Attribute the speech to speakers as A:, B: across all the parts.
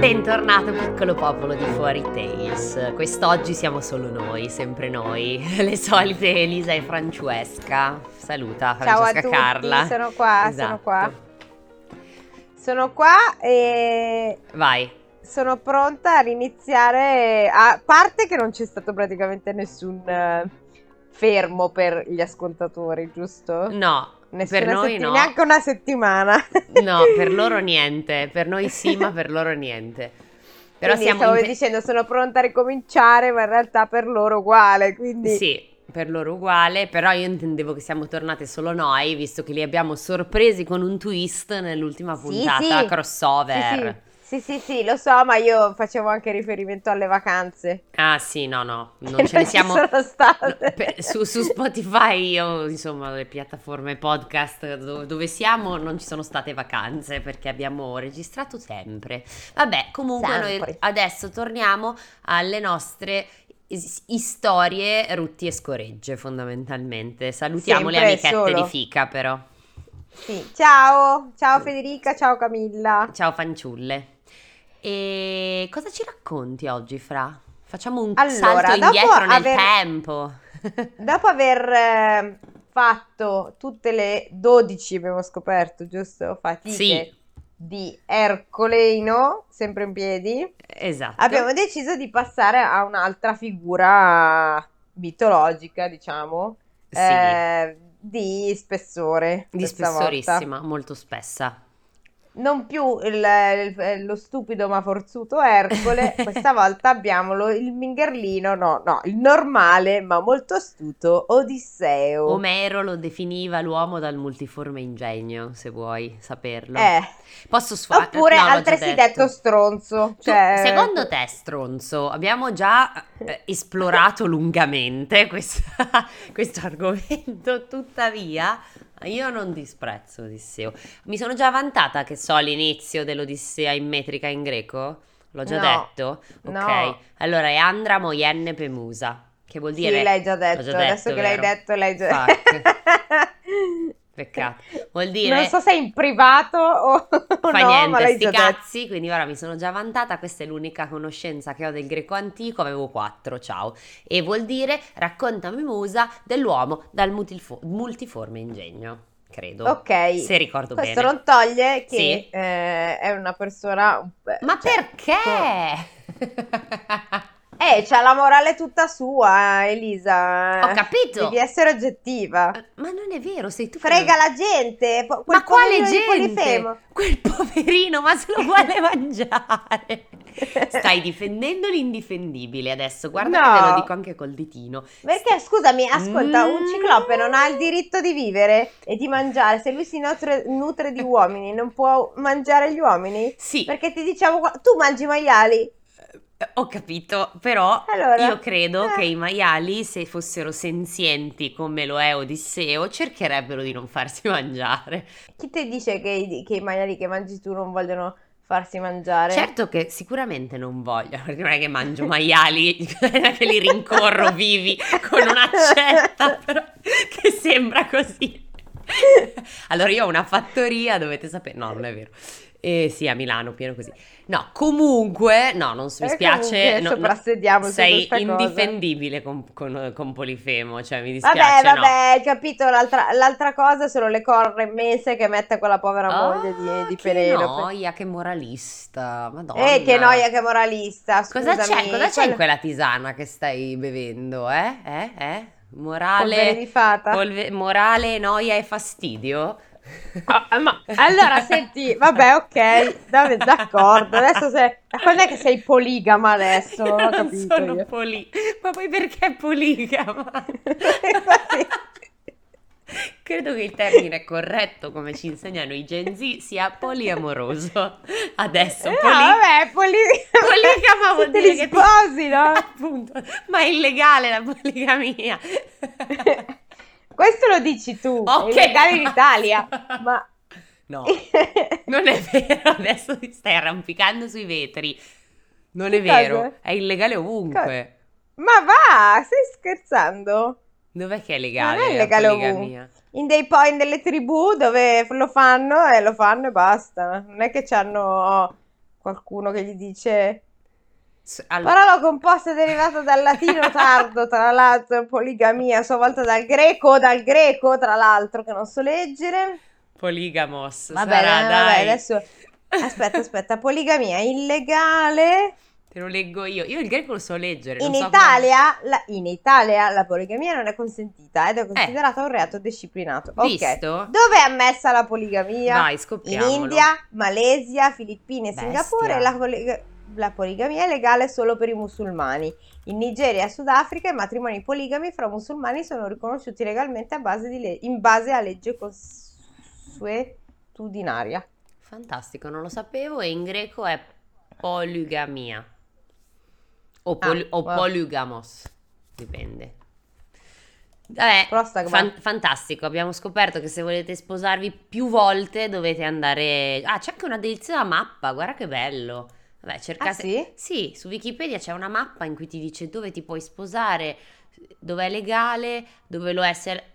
A: Bentornato piccolo popolo di Fuori Tales. Quest'oggi siamo solo noi, sempre noi, le solite Elisa e Francesca. Saluta Francesca
B: Ciao
A: Carla.
B: sono qua,
A: Esatto.
B: sono qua. Sono qua e
A: Vai.
B: sono pronta a iniziare. A parte che non c'è stato praticamente nessun eh, fermo per gli ascoltatori, giusto?
A: No, per noi
B: setti-
A: no.
B: Neanche una settimana.
A: No, per loro niente. Per noi sì, ma per loro niente. Però
B: quindi
A: siamo
B: stavo
A: impe-
B: dicendo sono pronta a ricominciare, ma in realtà per loro uguale. Quindi
A: Sì, per loro uguale, però io intendevo che siamo tornate solo noi, visto che li abbiamo sorpresi con un twist nell'ultima
B: Sì,
A: puntata
B: sì.
A: crossover.
B: Sì, sì, sì, sì, lo so, ma io facevo anche riferimento alle vacanze.
A: Ah sì, no, no, non ce ne siamo...
B: sono state.
A: No, per- su, su Spotify o insomma le piattaforme podcast do- dove siamo non ci sono state vacanze perché abbiamo registrato sempre. Vabbè, comunque noi
B: Sempre.
A: adesso torniamo alle nostre storie rutti e scoregge fondamentalmente. Salutiamo le
B: Sempre,
A: amichette
B: solo.
A: di Fica però.
B: Sì, ciao, ciao Federica, ciao Camilla.
A: Ciao fanciulle. E cosa ci racconti oggi, Fra? Facciamo un
B: Allora,
A: salto indietro nel
B: aver-
A: tempo.
B: Dopo aver eh, fatto tutte le 12, abbiamo scoperto, giusto? Fatiche
A: Sì.
B: di Ercoleino, sempre in piedi,
A: esatto.
B: abbiamo deciso di passare a un'altra figura mitologica, diciamo,
A: Sì.
B: eh, di spessore.
A: Di
B: questa volta.
A: spessorissima, molto spessa.
B: Non più il- il- lo stupido ma forzuto Ercole, questa volta abbiamo lo- il mingerlino, no, no, il normale ma molto astuto Odisseo.
A: Omero lo definiva l'uomo dal multiforme ingegno, se vuoi saperlo.
B: Eh,
A: Posso sfare?
B: oppure altresì detto stronzo. Cioè,
A: secondo te, stronzo, abbiamo già eh, esplorato lungamente questa- questo argomento, tuttavia io non disprezzo Odisseo. Mi sono già vantata che so l'inizio dell'Odissea in metrica in greco? L'ho già
B: No,
A: detto? Ok,
B: no.
A: allora è Andra Moienne Pemusa, che vuol
B: Sì,
A: dire...
B: l'hai già detto,
A: già
B: adesso
A: detto,
B: che l'hai
A: vero?
B: detto l'hai già
A: Peccato. Vuol dire...
B: Non so se è in privato o, o
A: Fa
B: no,
A: niente, sti
B: detto.
A: cazzi, quindi ora mi sono già vantata, questa è l'unica conoscenza che ho del greco antico, avevo quattro, ciao. E vuol dire raccontami musa dell'uomo dal mutilfo- multiforme ingegno, credo.
B: Ok,
A: Se ricordo
B: questo
A: bene.
B: non toglie che
A: Sì.
B: eh, è una persona...
A: Ma
B: cioè,
A: perché?
B: Eh, c'ha la morale tutta sua, Elisa.
A: Ho capito.
B: Devi essere oggettiva.
A: Ma non è vero, sei tu
B: Frega
A: non-
B: la gente. po-
A: Ma quale gente? Quel poverino, ma se lo vuole mangiare. Stai difendendo l'indifendibile adesso, guarda che te
B: No.
A: lo dico anche col ditino.
B: Perché, scusami, ascolta, un
A: Mm.
B: ciclope non ha il diritto di vivere e di mangiare. Se lui si nutre, nutre di uomini, non può mangiare gli uomini?
A: Sì,
B: Perché ti dicevo, qua- tu mangi maiali.
A: Ho capito, però
B: Allora,
A: io credo
B: eh.
A: che i maiali, se fossero senzienti come lo è Odisseo, cercherebbero di non farsi mangiare.
B: Chi ti dice che i, che i maiali che mangi tu non vogliono farsi mangiare?
A: Certo che sicuramente non voglio, perché non è che mangio maiali, non è che li rincorro vivi con un'accetta, però che sembra così. Allora io ho una fattoria, dovete sapere, no non è vero, eh, sì a Milano, pieno così. No, comunque, no, non mi
B: Eh,
A: spiace,
B: comunque,
A: no, no, sei indifendibile con, con- con Polifemo, cioè mi dispiace,
B: Vabbè,
A: no.
B: vabbè, hai capito. L'altra, l'altra cosa sono le corna immense che mette quella povera
A: Ah,
B: moglie di, di
A: che
B: Penelope.
A: noia, che moralista, madonna.
B: Eh, che noia, che moralista.
A: Cosa c'è?
B: scusami,
A: Cosa c'è in quella tisana che stai bevendo, eh? Eh? Eh? Morale, polve- morale, noia e fastidio?
B: Ah, ma allora senti, vabbè, ok, vabbè, d'accordo. Adesso sei. Quando è che sei poligama adesso? Non ho
A: non sono
B: io.
A: poli- Ma poi perché poligama?
B: Infatti,
A: Credo che il termine corretto, come ci insegnano i Gen Z, sia poliamoroso. Adesso,
B: no,
A: poli-
B: vabbè, poligama.
A: poligama vuol dire che ti-
B: sposi, no?
A: Appunto, ma è illegale la poligamia.
B: Questo lo dici tu,
A: Ok.
B: è illegale in Italia, ma...
A: No, non è vero, adesso ti stai arrampicando sui vetri. Non è vero, è illegale ovunque.
B: Ma va, stai scherzando?
A: Dov'è che è legale
B: Non è legale
A: poligamia?
B: In dei po' in delle tribù dove lo fanno e lo fanno e basta. Non è che c'hanno qualcuno che gli dice
A: S- al-
B: parola composta derivata dal latino tardo, tra l'altro, poligamia, a sua volta dal greco, dal greco, tra l'altro, che non so leggere.
A: Poligamos.
B: Va bene, vabbè,
A: dai.
B: adesso aspetta, aspetta, poligamia illegale.
A: Te lo leggo io. Io il greco lo so leggere.
B: In
A: so
B: Italia, la, in Italia la poligamia non è consentita ed è considerata un reato disciplinato.
A: come-. Visto?
B: Dove è ammessa la poligamia?
A: Vai,
B: In
A: scopriamolo.
B: India, Malesia, Filippine e
A: Bestia.
B: Singapore la, polig- la poligamia è legale solo per i musulmani. In Nigeria e Sudafrica i matrimoni poligami fra musulmani sono riconosciuti legalmente a base di le- in base a legge consuetudinaria.
A: Fantastico, non lo sapevo. E in greco è poligamia. O,
B: Ah,
A: pol- o
B: wow.
A: Dipende. Vabbè, fan- fantastico. Abbiamo scoperto che se volete sposarvi più volte dovete andare. Ah, c'è anche una deliziosa mappa. Guarda che bello. Vabbè, cercate.
B: Ah, sì?
A: Sì, su Wikipedia c'è una mappa in cui ti dice dove ti puoi sposare, dove è legale, dove lo è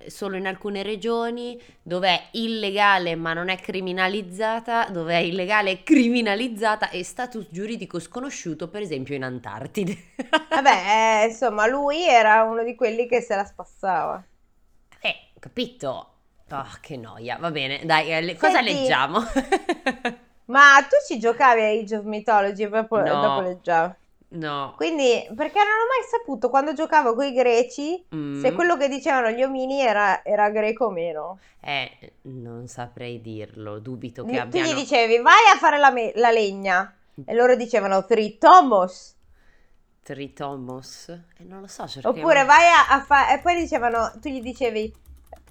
A: solo in alcune regioni, dove è illegale ma non è criminalizzata, dove è illegale e criminalizzata e status giuridico sconosciuto, per esempio in Antartide.
B: Vabbè, eh, insomma, lui era uno di quelli che se la spassava.
A: Eh, capito? Oh, che noia. Va bene, dai, eh, le- cosa
B: Senti.
A: leggiamo?
B: Ma tu ci giocavi a Age of Mythology e dopo,
A: No.
B: dopo leggiavi.
A: No.
B: Quindi, perché non ho mai saputo quando giocavo con i greci
A: Mm.
B: se quello che dicevano gli omini era, era greco o meno.
A: Eh, non saprei dirlo, dubito che
B: Tu
A: abbiano...
B: gli dicevi vai a fare la, me- la legna e loro dicevano tritomos.
A: Tritomos? Eh, non lo so, cerchiamo.
B: Oppure vai a, fare. E poi dicevano, tu gli dicevi,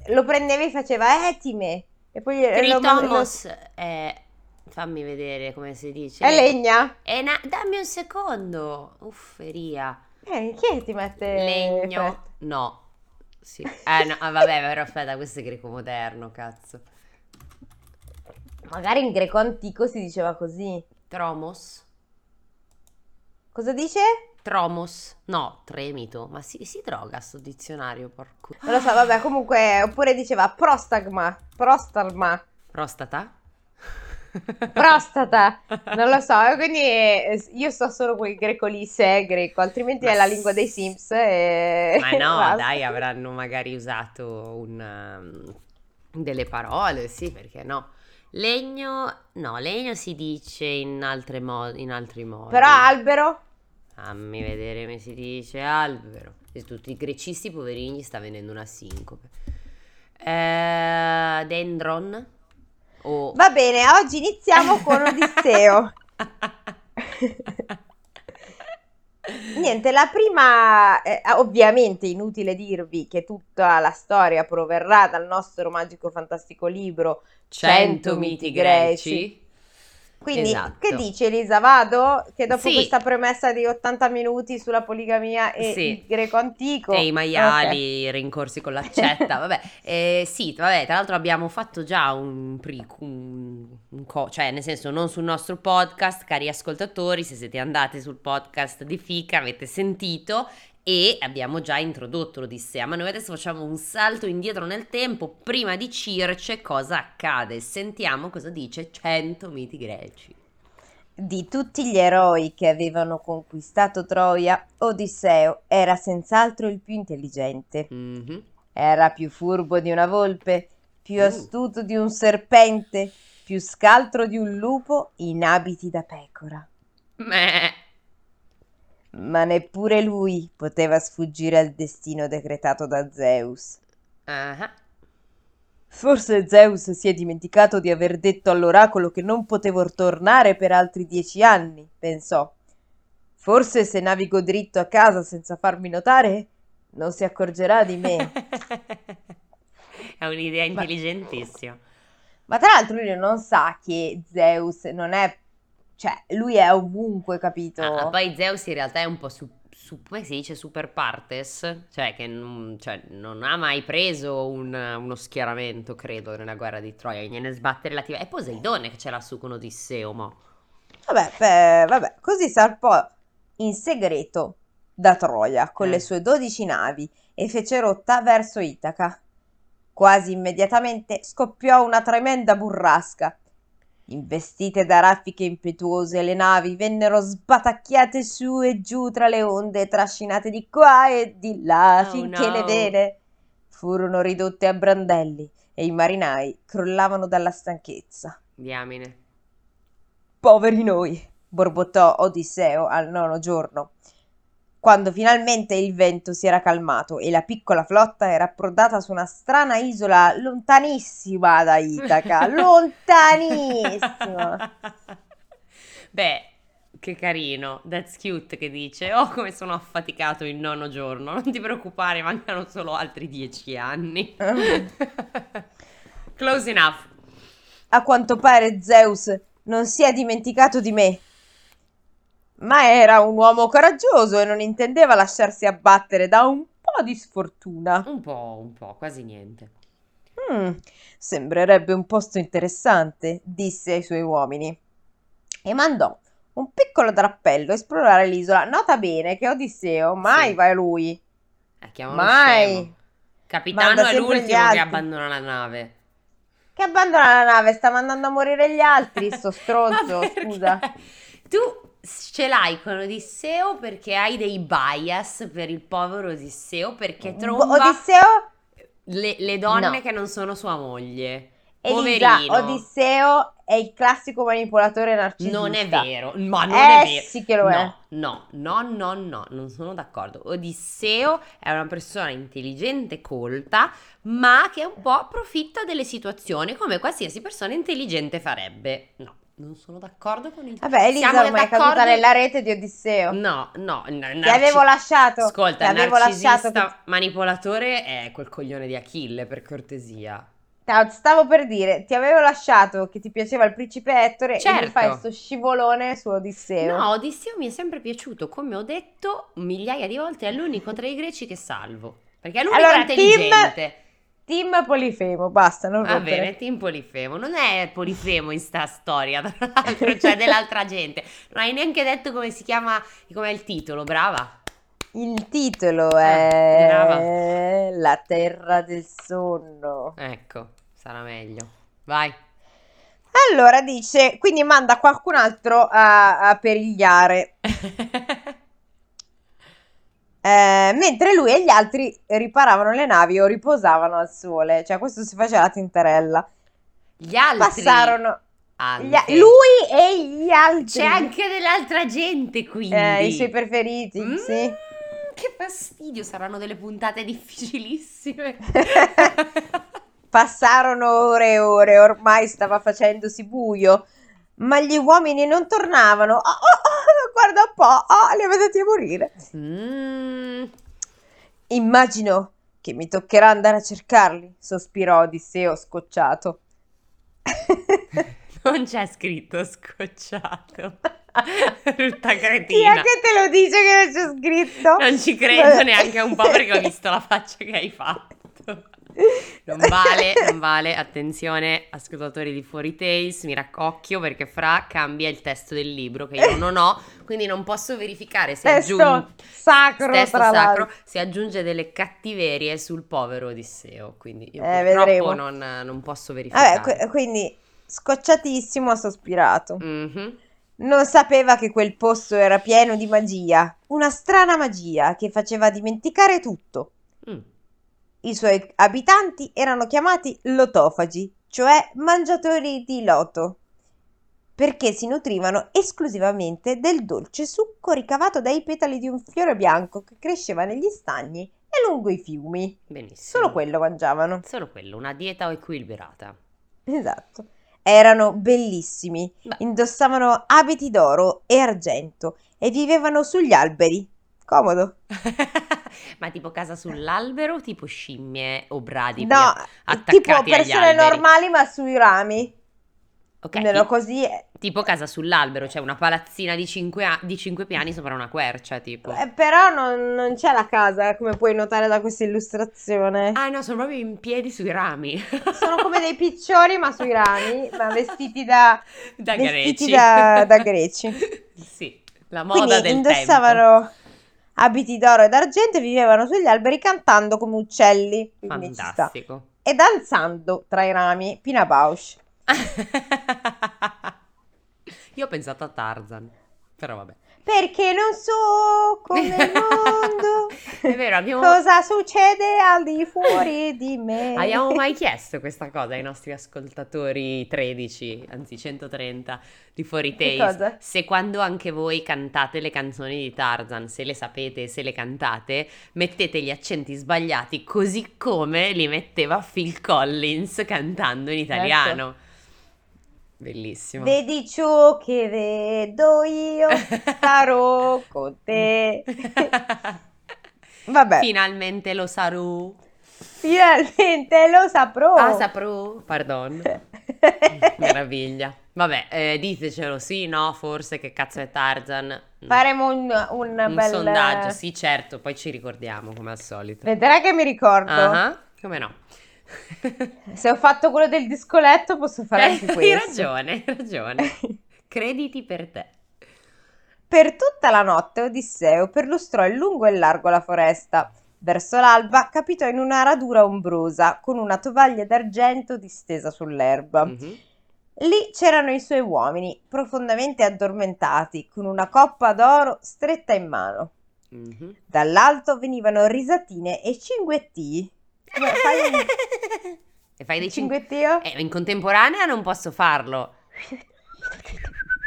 B: lo prendevi e faceva etime. E poi gli- lo-
A: Tritomos è... Fammi vedere come si dice.
B: è legna.
A: È na- Dammi un secondo. Ufferia.
B: Eh, chi è che ti mette
A: Legno. No. Sì. Eh no, ah, vabbè, però aspetta, questo è greco moderno, cazzo.
B: Magari in greco antico si diceva così.
A: Tromos?
B: Cosa dice?
A: Tromos? No, tremito. Ma si, si droga sto dizionario, porco.
B: Non lo so, vabbè, comunque, oppure diceva prostagma, prostalma,
A: Prostata?
B: Prostata, non lo so, quindi eh, io so solo quel greco lì, se è greco, altrimenti
A: Ma
B: è la lingua dei Sims e...
A: Ma no, dai, avranno magari usato un, um, delle parole, sì, perché no. Legno, no, legno si dice in, mo- in altri modi.
B: Però albero,
A: Fammi vedere come si dice albero. E tutti i grecisti poverini gli sta venendo una sincope. Eh, dendron
B: va bene, oggi iniziamo con Odisseo. Niente, la prima, eh, ovviamente inutile dirvi che tutta la storia proverrà dal nostro magico fantastico libro
A: 100 miti greci.
B: Quindi,
A: Esatto.
B: che dici Elisa? Vado? Che dopo
A: Sì.
B: questa premessa di 80 minuti sulla poligamia e
A: Sì.
B: il greco antico.
A: E i maiali i rincorsi con l'accetta, vabbè. Eh, sì, vabbè, tra l'altro abbiamo fatto già un, pre- un, un co- cioè nel senso non sul nostro podcast, cari ascoltatori, se siete andati sul podcast di Fica avete sentito e abbiamo già introdotto l'Odissea, ma noi adesso facciamo un salto indietro nel tempo, prima di Circe cosa accade? Sentiamo cosa dice 100 miti greci.
B: Di tutti gli eroi che avevano conquistato Troia, Odisseo era senz'altro il più intelligente.
A: Mhm.
B: Era più furbo di una volpe, più
A: Uh.
B: astuto di un serpente, più scaltro di un lupo in abiti da pecora.
A: Meh.
B: Ma neppure lui poteva sfuggire al destino decretato da Zeus.
A: Ah.
B: Forse Zeus si è dimenticato di aver detto all'oracolo che non potevo tornare per altri dieci anni, pensò. Forse se navigo dritto a casa senza farmi notare, non si accorgerà di me.
A: È un'idea
B: Ma-
A: intelligentissima.
B: Ma tra l'altro lui non sa che Zeus non è... Cioè, lui è ovunque, capito?
A: Ah, poi Zeus in realtà è un po' su, su- come si dice super partes, cioè che non, cioè, non ha mai preso un- uno schieramento, credo, nella guerra di Troia, gliene sbatte relativa. È Poseidone che ce l'ha su con Odisseo, mo.
B: Vabbè, beh, vabbè, così salpò in segreto da Troia con
A: Eh.
B: le sue dodici navi e fece rotta verso Itaca. Quasi immediatamente scoppiò una tremenda burrasca Investite da raffiche impetuose, le navi vennero sbatacchiate su e giù tra le onde, trascinate di qua e di là,
A: Oh,
B: finché le
A: no.
B: vele furono ridotte a brandelli e i marinai crollavano dalla stanchezza.
A: Diamine.
B: Poveri noi, borbottò Odisseo al nono giorno, quando finalmente il vento si era calmato e la piccola flotta era approdata su una strana isola lontanissima da Itaca, lontanissima.
A: Beh, che carino. That's cute che dice. Oh, come sono affaticato il nono giorno. Non ti preoccupare, mancano solo altri dieci anni. Close enough.
B: A quanto pare Zeus non si è dimenticato di me. Ma era un uomo coraggioso e non intendeva lasciarsi abbattere da un po' di sfortuna.
A: Un po', un po', quasi niente.
B: Mm, sembrerebbe un posto interessante, disse ai suoi uomini. E mandò un piccolo drappello a esplorare l'isola. Nota bene che Odisseo mai
A: Sì.
B: va a lui.
A: Eh, chiamalo
B: Mai.
A: scemo. Capitano
B: Manda
A: è l'ultimo che abbandona la nave.
B: Che abbandona la nave, sta mandando a morire gli altri, sto stronzo, scusa.
A: Tu ce l'hai con Odisseo perché hai dei bias per il povero Odisseo perché tromba
B: Odisseo
A: le, le donne
B: No.
A: che non sono sua moglie.
B: Elisa,
A: Poverino.
B: Odisseo è il classico manipolatore narcisista.
A: Non è vero, ma non
B: Eh,
A: è vero.
B: sì che lo è.
A: No, no, no, no, no, non sono d'accordo. Odisseo è una persona intelligente, colta, ma che un po' approfitta delle situazioni come qualsiasi persona intelligente farebbe. No, non sono d'accordo con il
B: Vabbè, Elisa
A: Siamo
B: ormai è caduta nella rete di Odisseo.
A: No, no, n-
B: Ti
A: narci-
B: avevo lasciato.
A: Ascolta,
B: avevo
A: narcisista
B: lasciato.
A: manipolatore è quel coglione di Achille, per cortesia.
B: Stavo per dire, ti avevo lasciato che ti piaceva il principe Ettore e
A: Certo.
B: mi fai sto scivolone su Odisseo.
A: No, Odisseo mi è sempre piaciuto, come ho detto migliaia di volte, è l'unico tra i greci che salvo. Perché è l'unico
B: Allora,
A: intelligente.
B: Team Polifemo, basta, non
A: Va
B: rompere.
A: bene, team Polifemo. Non è Polifemo in sta storia, tra l'altro, cioè dell'altra gente. Non hai neanche detto come si chiama, com'è il titolo, brava.
B: Il titolo
A: Ah,
B: è La terra del sonno.
A: Ecco, sarà meglio. Vai.
B: Allora dice, quindi manda qualcun altro a, a perigliare, Eh, mentre lui e gli altri riparavano le navi o riposavano al sole, cioè questo si faceva la tinterella.
A: Gli altri.
B: Passarono gli a- lui e gli altri,
A: C'è anche dell'altra gente, quindi.
B: Eh, i suoi preferiti,
A: Mm,
B: sì.
A: Che fastidio, saranno delle puntate difficilissime.
B: Passarono ore e ore, ormai stava facendosi buio, ma gli uomini non tornavano. Oh, oh, guarda un po', oh, li a morire.
A: Mm,
B: Immagino che mi toccherà andare a cercarli, sospirò Odisseo scocciato.
A: non c'è scritto scocciato. Brutta
B: Chi è
A: cretina.
B: che te lo dice che non c'è scritto?
A: Non ci credo neanche un po' perché ho visto la faccia che hai fatto. Non vale, non vale, attenzione ascoltatori di Fuori Tales, mi raccocchio perché Fra cambia il testo del libro che io non ho, quindi non posso verificare se
B: Testo
A: aggiunge
B: sacro,
A: testo sacro, si aggiunge delle cattiverie sul povero Odisseo, quindi io
B: Eh,
A: purtroppo non, non posso verificare.
B: Vabbè, quindi scocciatissimo ha sospirato.
A: Mhm.
B: Non sapeva che quel posto era pieno di magia, una strana magia che faceva dimenticare tutto.
A: Mm.
B: I suoi abitanti erano chiamati lotofagi, cioè mangiatori di loto, perché si nutrivano esclusivamente del dolce succo ricavato dai petali di un fiore bianco che cresceva negli stagni e lungo i fiumi.
A: Benissimo.
B: Solo quello mangiavano.
A: Solo quello, una dieta equilibrata.
B: Esatto. Erano bellissimi,
A: Beh.
B: indossavano abiti d'oro e argento e vivevano sugli alberi. Comodo.
A: Ma tipo casa sull'albero, tipo scimmie o bradipi
B: No, tipo persone normali ma sui rami.
A: Ok,
B: Almeno così. eh,
A: tipo casa sull'albero, cioè una palazzina di 5, piani sopra una quercia, tipo.
B: eh, però non, non c'è la casa, eh, come puoi notare da questa illustrazione.
A: Ah no, sono proprio in piedi sui rami.
B: Sono come dei piccioni ma sui rami, ma vestiti da,
A: da
B: vestiti
A: greci.
B: da, da greci.
A: sì, la moda
B: Quindi
A: del
B: indossavano abiti d'oro e d'argento e vivevano sugli alberi cantando come uccelli.
A: Fantastico.
B: E danzando tra i rami, Pina Bausch.
A: Io ho pensato a Tarzan, però vabbè.
B: Perché non so come il mondo.
A: È vero, abbiamo...
B: Cosa succede al di fuori di me?
A: Abbiamo mai chiesto questa cosa ai nostri ascoltatori 13, anzi 130 di Fuori Taste? Se quando anche voi cantate le canzoni di Tarzan, se le sapete se le cantate, mettete gli accenti sbagliati così come li metteva Phil Collins cantando in italiano. Bellissimo.
B: Vedi ciò che vedo io, sarò con te. Vabbè,
A: Finalmente lo sarò.
B: finalmente lo saprò.
A: Ah, saprò. Pardon. Meraviglia. Vabbè, eh, ditecelo, sì, no, forse, che cazzo è Tarzan? Mm.
B: Faremo un, un,
A: Un
B: bel
A: sondaggio, sì, certo, poi ci ricordiamo come al solito.
B: Vedrai che mi ricordo.
A: Ah, Come no?
B: Se ho fatto quello del discoletto, posso fare
A: Eh,
B: anche
A: hai
B: questo.
A: ragione, hai ragione. Crediti per te.
B: Per tutta la notte Odisseo perlustrò in lungo e in largo la foresta. Verso l'alba capitò in una radura ombrosa con una tovaglia d'argento distesa sull'erba.
A: Mhm.
B: Lì c'erano i suoi uomini, profondamente addormentati, con una coppa d'oro stretta in mano.
A: Mhm.
B: Dall'alto venivano risatine e cinguettii. Fai un
A: E fai dei
B: cinguettio?
A: Eh, in contemporanea non posso farlo.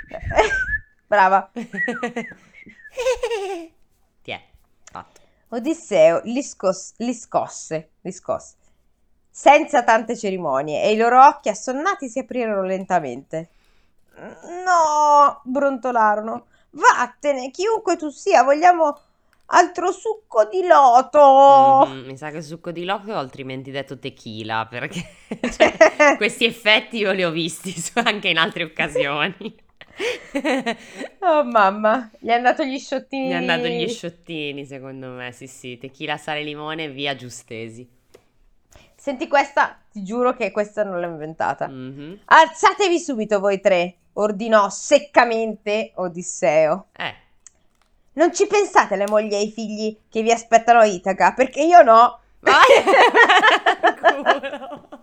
B: Brava.
A: Ti è fatto.
B: Odisseo li, scos- li scosse, li scosse, senza tante cerimonie, e i loro occhi assonnati si aprirono lentamente. No, brontolarono. Vattene, chiunque tu sia, vogliamo altro succo di loto.
A: Mhm, Mi sa che succo di loco o altrimenti detto tequila, perché cioè, questi effetti io li ho visti anche in altre occasioni.
B: Oh mamma, gli hanno dato gli sciottini.
A: Mi hanno dato gli sciottini, secondo me, sì sì, tequila, sale, limone, via Giustesi.
B: Senti questa, ti giuro che questa non l'ho inventata.
A: Mhm.
B: Alzatevi subito voi tre, ordinò seccamente Odisseo.
A: Eh,
B: Non ci pensate alle mogli e ai figli che vi aspettano a Itaca, perché io no.
A: vai!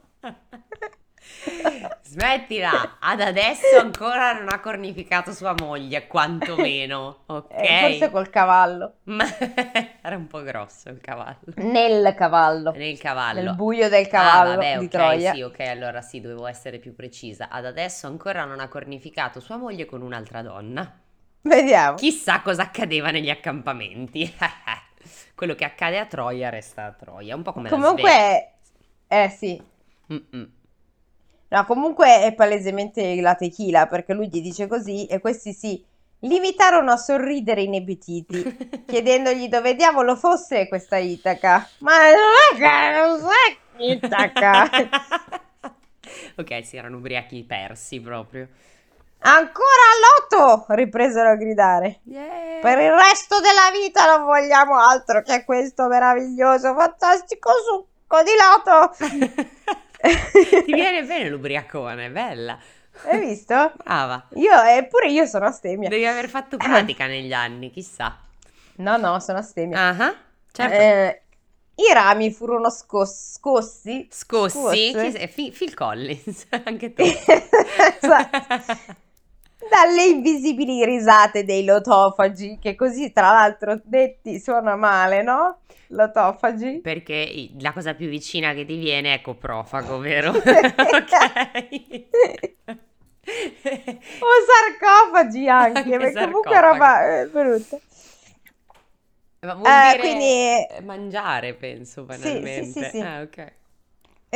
A: Smettila, ad adesso ancora non ha cornificato sua moglie, quantomeno, ok?
B: Eh, forse col cavallo.
A: Ma era un po' grosso il cavallo.
B: Nel cavallo.
A: Nel cavallo.
B: Nel buio del cavallo
A: ah, vabbè,
B: di
A: ok,
B: Troia.
A: sì, ok, allora sì, dovevo essere più precisa. Ad adesso ancora non ha cornificato sua moglie con un'altra donna.
B: Vediamo.
A: Chissà cosa accadeva negli accampamenti. Quello che accade a Troia resta a Troia, un po' come.
B: Comunque, eh sì.
A: Mm-mm.
B: No, comunque è palesemente la tequila, perché lui gli dice così e questi si limitarono a sorridere inebetiti, chiedendogli dove diavolo fosse questa Itaca. Ma non è che non sai Itaca.
A: ok, si erano ubriachi persi proprio.
B: Ancora all'otto! ripresero a gridare.
A: Yeah.
B: Per il resto della vita non vogliamo altro che questo meraviglioso, fantastico succo di loto.
A: Ti viene bene l'ubriacone, bella.
B: Hai visto?
A: Brava.
B: Io, eppure io sono astemia.
A: Devi aver fatto pratica negli anni, chissà.
B: No, no, sono astemia.
A: Ah, certo.
B: Eh, I rami furono scos- scossi.
A: Scossi, chi sei? Phil Collins, anche tu.
B: Esatto. Dalle invisibili risate dei lotofagi, che così tra l'altro detti suona male, no? Lotofagi.
A: Perché la cosa più vicina che ti viene è coprofago, vero? ok.
B: O sarcofagi anche,
A: Anche
B: perché comunque
A: sarcofagi.
B: roba eh, brutta.
A: Ma vuol
B: Eh,
A: dire
B: quindi-
A: mangiare, penso,
B: Sì, sì,
A: banalmente.
B: sì, sì.
A: Ah, ok.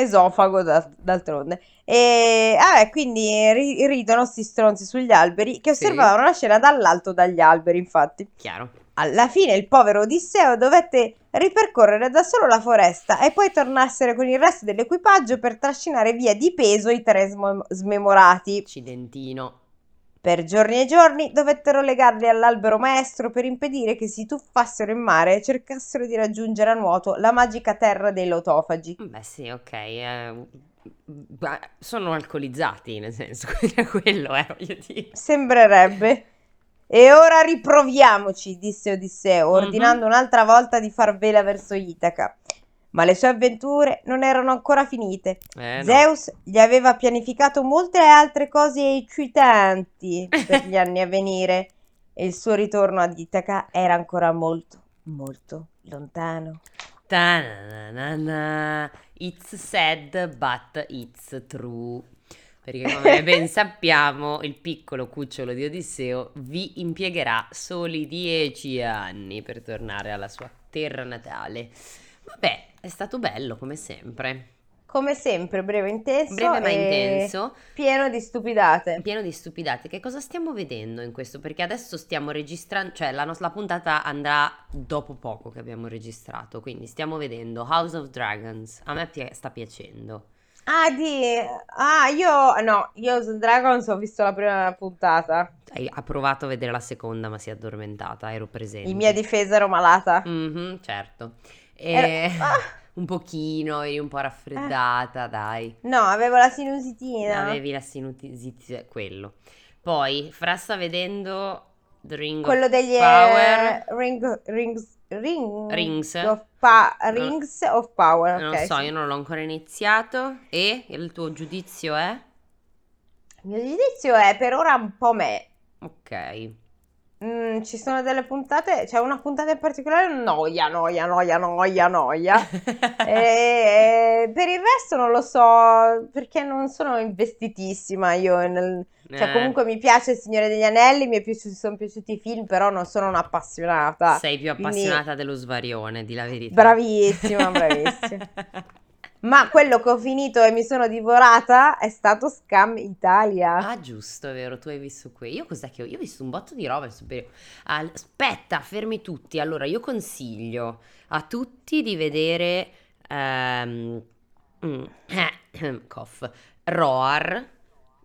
B: Esofago da- d'altronde. E ah, eh, quindi ri- ridono sti stronzi sugli alberi che
A: Sì.
B: osservavano la scena dall'alto dagli alberi, infatti.
A: Chiaro.
B: Alla fine il povero Odisseo dovette ripercorrere da solo la foresta e poi tornarsene con il resto dell'equipaggio per trascinare via di peso i tre smo- smemorati.
A: Accidentino.
B: Per giorni e giorni dovettero legarli all'albero maestro per impedire che si tuffassero in mare e cercassero di raggiungere a nuoto la magica terra dei lotofagi.
A: Beh, sì, ok. eh, sono alcolizzati, nel senso, quello è, voglio dire.
B: Sembrerebbe. E ora riproviamoci, disse Odisseo, ordinando un'altra volta di far vela verso Itaca. Ma le sue avventure non erano ancora finite.
A: Eh, no.
B: Zeus gli aveva pianificato molte altre cose eccitanti per gli anni a venire e il suo ritorno ad Itaca era ancora molto, molto lontano.
A: Ta-na-na-na. It's sad, but it's true. Perché come ben sappiamo, il piccolo cucciolo di Odisseo vi impiegherà soli dieci anni per tornare alla sua terra natale. Vabbè, è stato bello come sempre.
B: Come sempre, breve intenso.
A: Breve ma intenso.
B: Pieno di stupidate.
A: Pieno di stupidate. Che cosa stiamo vedendo in questo? Perché adesso stiamo registrando, cioè la nostra puntata andrà dopo poco che abbiamo registrato, quindi stiamo vedendo House of Dragons. A me pi- sta piacendo.
B: Ah, di... Ah, io... No, io su Dragons ho visto la prima puntata.
A: Ha provato a vedere la seconda, ma si è addormentata, ero presente.
B: In mia difesa ero malata.
A: Mhm, certo. E...
B: Ero- ah.
A: Un pochino, eri un po' raffreddata, dai.
B: No, avevo la sinusitina.
A: Avevi la sinusite, quello. Poi, Fra sta vedendo The Ring
B: Quello
A: of
B: degli eh,
A: Power.
B: ring, rings, ring-
A: Rings.
B: of pa- rings of Power.
A: Non
B: ok,
A: so,
B: sì.
A: io non l'ho ancora iniziato. E il tuo giudizio è?
B: Il mio giudizio è per ora un po' me.
A: Ok.
B: Mm, ci sono delle puntate, c'è una puntata in particolare, noia, noia, noia, noia, noia. E per il resto non lo so, perché non sono investitissima io. nel- Cioè,
A: Eh,
B: comunque mi piace Il Signore degli Anelli, mi è piaciuto- sono piaciuti i film, però non sono un'appassionata.
A: sei più
B: quindi-
A: appassionata dello svarione, di la verità.
B: Bravissima, bravissima. Ma quello che ho finito e mi sono divorata è stato Scam Italia.
A: Ah, giusto, è vero, tu hai visto qui. Io cos'è che ho? Io ho visto un botto di roba Aspetta, fermi tutti. Allora, io consiglio a tutti di vedere eh, cough, Roar,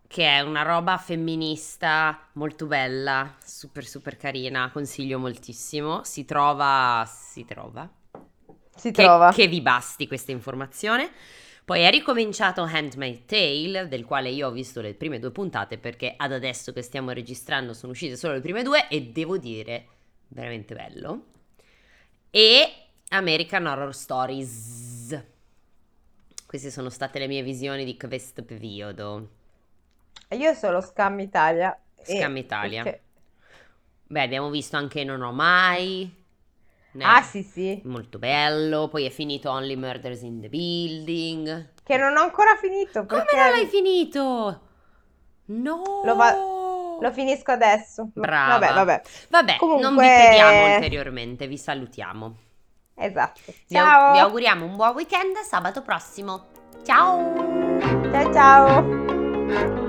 A: che è una roba femminista molto bella, super super carina, consiglio moltissimo. Si trova, si trova
B: si
A: che,
B: trova.
A: che vi basti questa informazione. Poi è ricominciato Handmaid's Tale, del quale io ho visto le prime due puntate perché ad adesso che stiamo registrando sono uscite solo le prime due e devo dire veramente bello. E American Horror Stories. Queste sono state le mie visioni di questo periodo.
B: Io solo Scam Italia. e-
A: Scam Italia.
B: perché-
A: Beh, abbiamo visto anche Non ho mai.
B: Ah, sì, sì.
A: Molto bello. Poi è finito Only Murders in the Building.
B: Che non ho ancora finito
A: Come non l'hai finito? No.
B: Lo va- lo finisco adesso.
A: Brava.
B: Vabbè, vabbè.
A: Vabbè, non vi
B: Comunque-
A: tediamo ulteriormente, vi salutiamo.
B: Esatto.
A: Vi, au- vi auguriamo un buon weekend sabato prossimo. Ciao!
B: Ciao ciao.